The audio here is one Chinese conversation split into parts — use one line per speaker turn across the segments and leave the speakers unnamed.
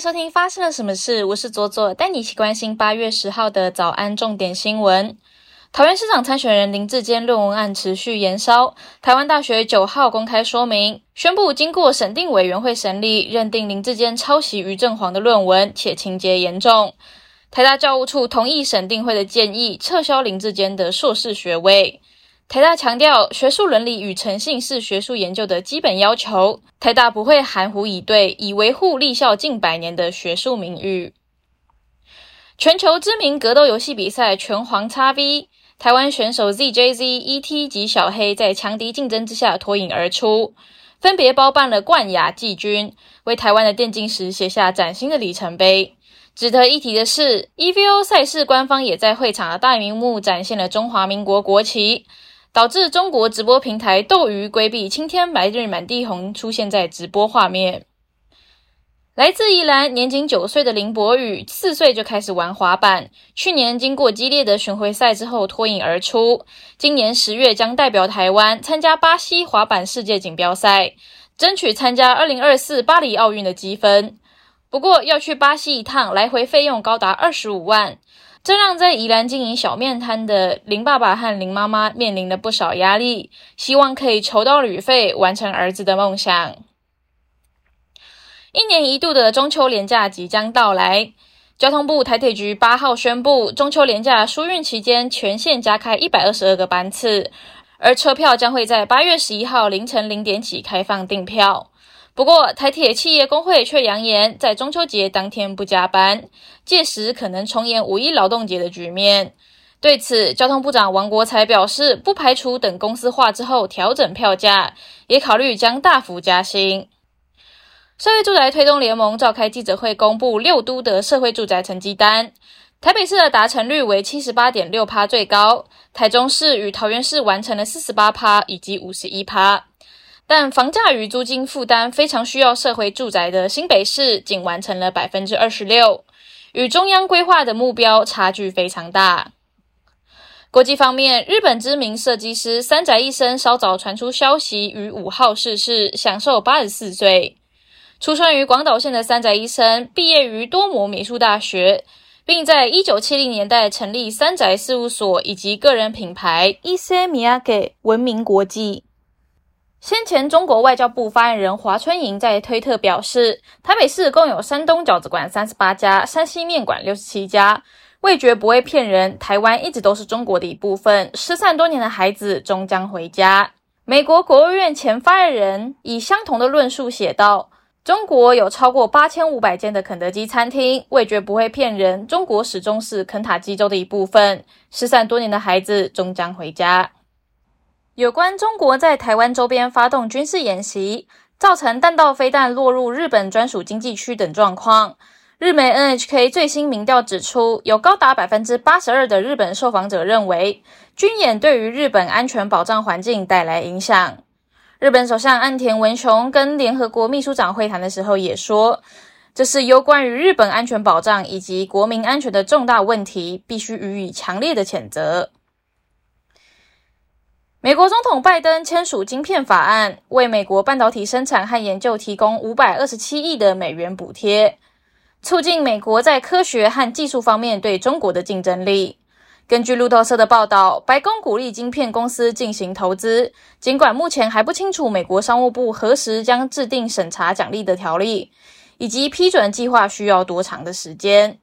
收听发生了什么事，我是左左，带你一起关心八月十号的早安重点新闻。桃园市长参选人林志坚论文案持续延烧，台湾大学九号公开说明，宣布经过审定委员会审理，认定林志坚抄袭于正煌的论文，且情节严重。台大教务处同意审定会的建议，撤销林志坚的硕士学位。台大强调，学术伦理与诚信是学术研究的基本要求。台大不会含糊以对，以维护立校近百年的学术名誉。全球知名格斗游戏比赛拳皇 XV，台湾选手 ZJZ、ET 及小黑在强敌竞争之下脱颖而出，分别包办了冠亚季军，为台湾的电竞史写下崭新的里程碑。值得一提的是，EVO 赛事官方也在会场的大屏幕展现了中华民国国旗。导致中国直播平台斗鱼规避“青天白日满地红”出现在直播画面。来自宜兰年仅九岁的林博宇，四岁就开始玩滑板。去年经过激烈的巡回赛之后脱颖而出，今年十月将代表台湾参加巴西滑板世界锦标赛，争取参加二零二四巴黎奥运的积分。不过要去巴西一趟，来回费用高达二十五万。这让在宜兰经营小面摊的林爸爸和林妈妈面临了不少压力，希望可以筹到旅费，完成儿子的梦想。一年一度的中秋连假即将到来，交通部台铁局八号宣布，中秋连假疏运期间全线加开一百二十二个班次，而车票将会在八月十一号凌晨零点起开放订票。不过，台铁企业工会却扬言，在中秋节当天不加班，届时可能重演五一劳动节的局面。对此，交通部长王国才表示，不排除等公司化之后调整票价，也考虑将大幅加薪。社会住宅推动联盟召开记者会，公布六都的社会住宅成绩单。台北市的达成率为七十八点六趴最高，台中市与桃园市完成了四十八趴以及五十一趴。但房价与租金负担非常需要社会住宅的新北市，仅完成了百分之二十六，与中央规划的目标差距非常大。国际方面，日本知名设计师三宅一生稍早传出消息，于五号逝世，享受八十四岁。出生于广岛县的三宅一生，毕业于多摩美术大学，并在一九七零年代成立三宅事务所以及个人品牌伊森米亚给闻名国际。先前，中国外交部发言人华春莹在推特表示，台北市共有山东饺子馆三十八家，山西面馆六十七家，味觉不会骗人。台湾一直都是中国的一部分，失散多年的孩子终将回家。美国国务院前发言人以相同的论述写道：“中国有超过八千五百间的肯德基餐厅，味觉不会骗人。中国始终是肯塔基州的一部分，失散多年的孩子终将回家。”有关中国在台湾周边发动军事演习，造成弹道飞弹落入日本专属经济区等状况，日媒 NHK 最新民调指出，有高达百分之八十二的日本受访者认为军演对于日本安全保障环境带来影响。日本首相岸田文雄跟联合国秘书长会谈的时候也说，这是有关于日本安全保障以及国民安全的重大问题，必须予以强烈的谴责。美国总统拜登签署晶片法案，为美国半导体生产和研究提供五百二十七亿的美元补贴，促进美国在科学和技术方面对中国的竞争力。根据路透社的报道，白宫鼓励晶片公司进行投资，尽管目前还不清楚美国商务部何时将制定审查奖励的条例，以及批准计划需要多长的时间。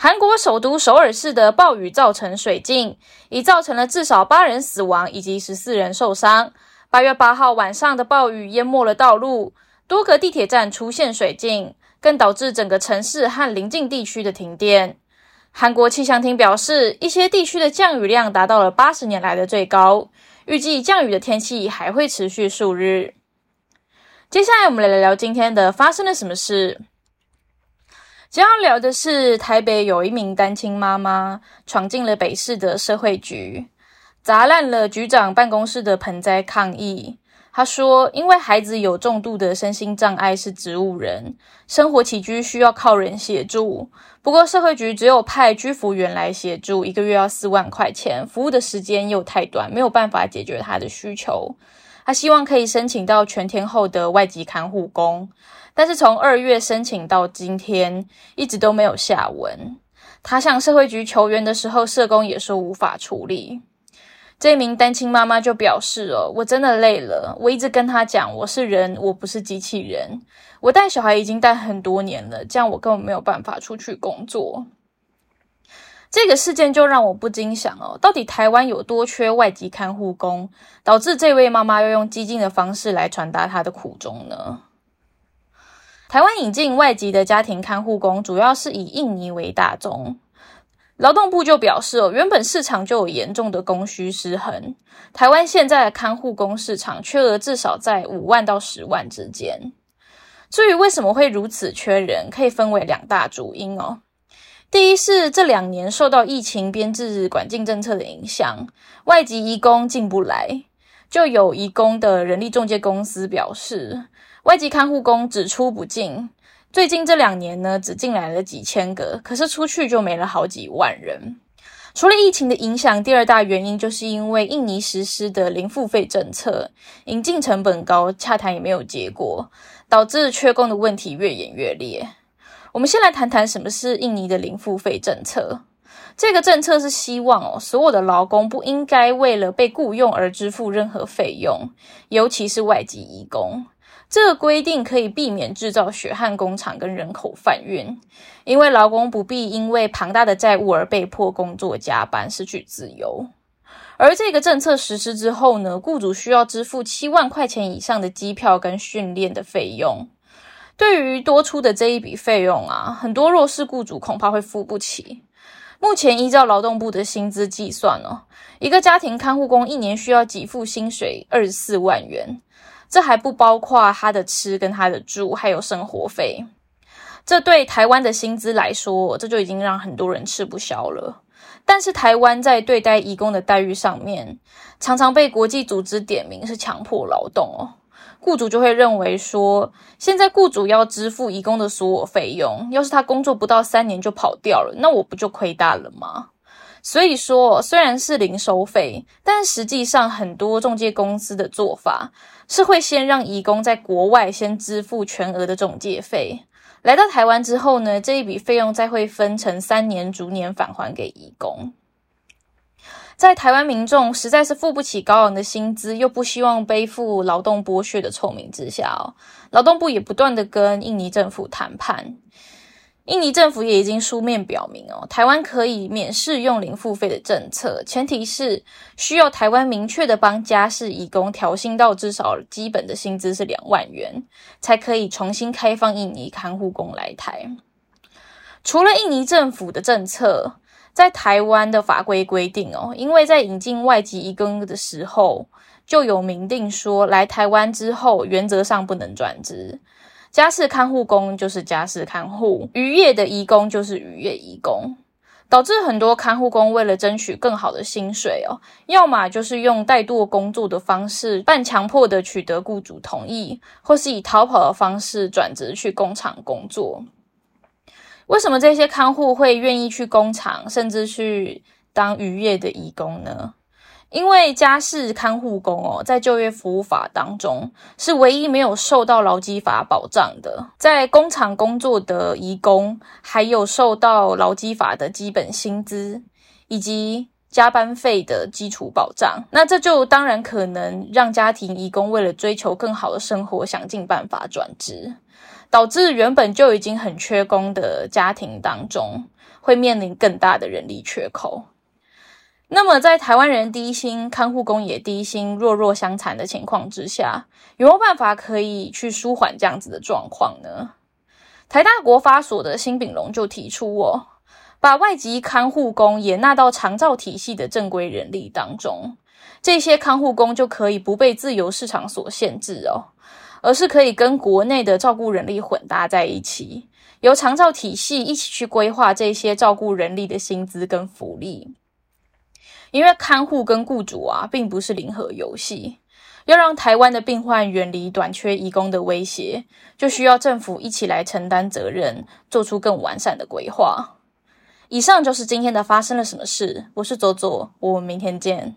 韩国首都首尔市的暴雨造成水浸，已造成了至少八人死亡以及十四人受伤。八月八号晚上的暴雨淹没了道路，多个地铁站出现水浸，更导致整个城市和邻近地区的停电。韩国气象厅表示，一些地区的降雨量达到了八十年来的最高，预计降雨的天气还会持续数日。接下来，我们来聊聊今天的发生了什么事。今天要聊的是台北有一名单亲妈妈闯进了北市的社会局，砸烂了局长办公室的盆栽抗议。他说，因为孩子有重度的身心障碍，是植物人，生活起居需要靠人协助。不过社会局只有派居服员来协助，一个月要四万块钱，服务的时间又太短，没有办法解决他的需求。他希望可以申请到全天候的外籍看护工。但是从二月申请到今天，一直都没有下文。他向社会局求援的时候，社工也说无法处理。这名单亲妈妈就表示：“哦，我真的累了。我一直跟他讲，我是人，我不是机器人。我带小孩已经带很多年了，这样我根本没有办法出去工作。”这个事件就让我不禁想：哦，到底台湾有多缺外籍看护工，导致这位妈妈要用激进的方式来传达她的苦衷呢？台湾引进外籍的家庭看护工，主要是以印尼为大宗。劳动部就表示，哦，原本市场就有严重的供需失衡。台湾现在的看护工市场缺额至少在五万到十万之间。至于为什么会如此缺人，可以分为两大主因哦。第一是这两年受到疫情编制管禁政策的影响，外籍移工进不来，就有移工的人力中介公司表示，外籍看护工只出不进。最近这两年呢，只进来了几千个，可是出去就没了好几万人。除了疫情的影响，第二大原因就是因为印尼实施的零付费政策，引进成本高，洽谈也没有结果，导致缺工的问题越演越烈。我们先来谈谈什么是印尼的零付费政策。这个政策是希望哦，所有的劳工不应该为了被雇佣而支付任何费用，尤其是外籍移工。这个规定可以避免制造血汗工厂跟人口贩运，因为劳工不必因为庞大的债务而被迫工作加班，失去自由。而这个政策实施之后呢，雇主需要支付七万块钱以上的机票跟训练的费用。对于多出的这一笔费用啊，很多弱势雇主恐怕会付不起。目前依照劳动部的薪资计算哦，一个家庭看护工一年需要给付薪水二十四万元。这还不包括他的吃跟他的住，还有生活费。这对台湾的薪资来说，这就已经让很多人吃不消了。但是台湾在对待移工的待遇上面，常常被国际组织点名是强迫劳动哦。雇主就会认为说，现在雇主要支付移工的所有费用，要是他工作不到三年就跑掉了，那我不就亏大了吗？所以说，虽然是零收费，但实际上很多中介公司的做法是会先让移工在国外先支付全额的中介费，来到台湾之后呢，这一笔费用再会分成三年逐年返还给移工。在台湾民众实在是付不起高昂的薪资，又不希望背负劳动剥削的臭名之下哦，劳动部也不断的跟印尼政府谈判。印尼政府也已经书面表明哦，台湾可以免试用零付费的政策，前提是需要台湾明确的帮家事义工调薪到至少基本的薪资是两万元，才可以重新开放印尼看护工来台。除了印尼政府的政策，在台湾的法规规定哦，因为在引进外籍义工的时候就有明定说，来台湾之后原则上不能转职。家事看护工就是家事看护，渔业的义工就是渔业义工，导致很多看护工为了争取更好的薪水哦，要么就是用怠惰工作的方式，半强迫的取得雇主同意，或是以逃跑的方式转职去工厂工作。为什么这些看护会愿意去工厂，甚至去当渔业的义工呢？因为家事看护工哦，在就业服务法当中是唯一没有受到劳基法保障的。在工厂工作的移工，还有受到劳基法的基本薪资以及加班费的基础保障。那这就当然可能让家庭移工为了追求更好的生活，想尽办法转职，导致原本就已经很缺工的家庭当中，会面临更大的人力缺口。那么，在台湾人低薪、看护工也低薪、弱弱相残的情况之下，有没有办法可以去舒缓这样子的状况呢？台大国发所的辛炳龙就提出哦，把外籍看护工也纳到长照体系的正规人力当中，这些看护工就可以不被自由市场所限制哦，而是可以跟国内的照顾人力混搭在一起，由长照体系一起去规划这些照顾人力的薪资跟福利。因为看护跟雇主啊，并不是零和游戏。要让台湾的病患远离短缺义工的威胁，就需要政府一起来承担责任，做出更完善的规划。以上就是今天的发生了什么事。我是左左，我们明天见。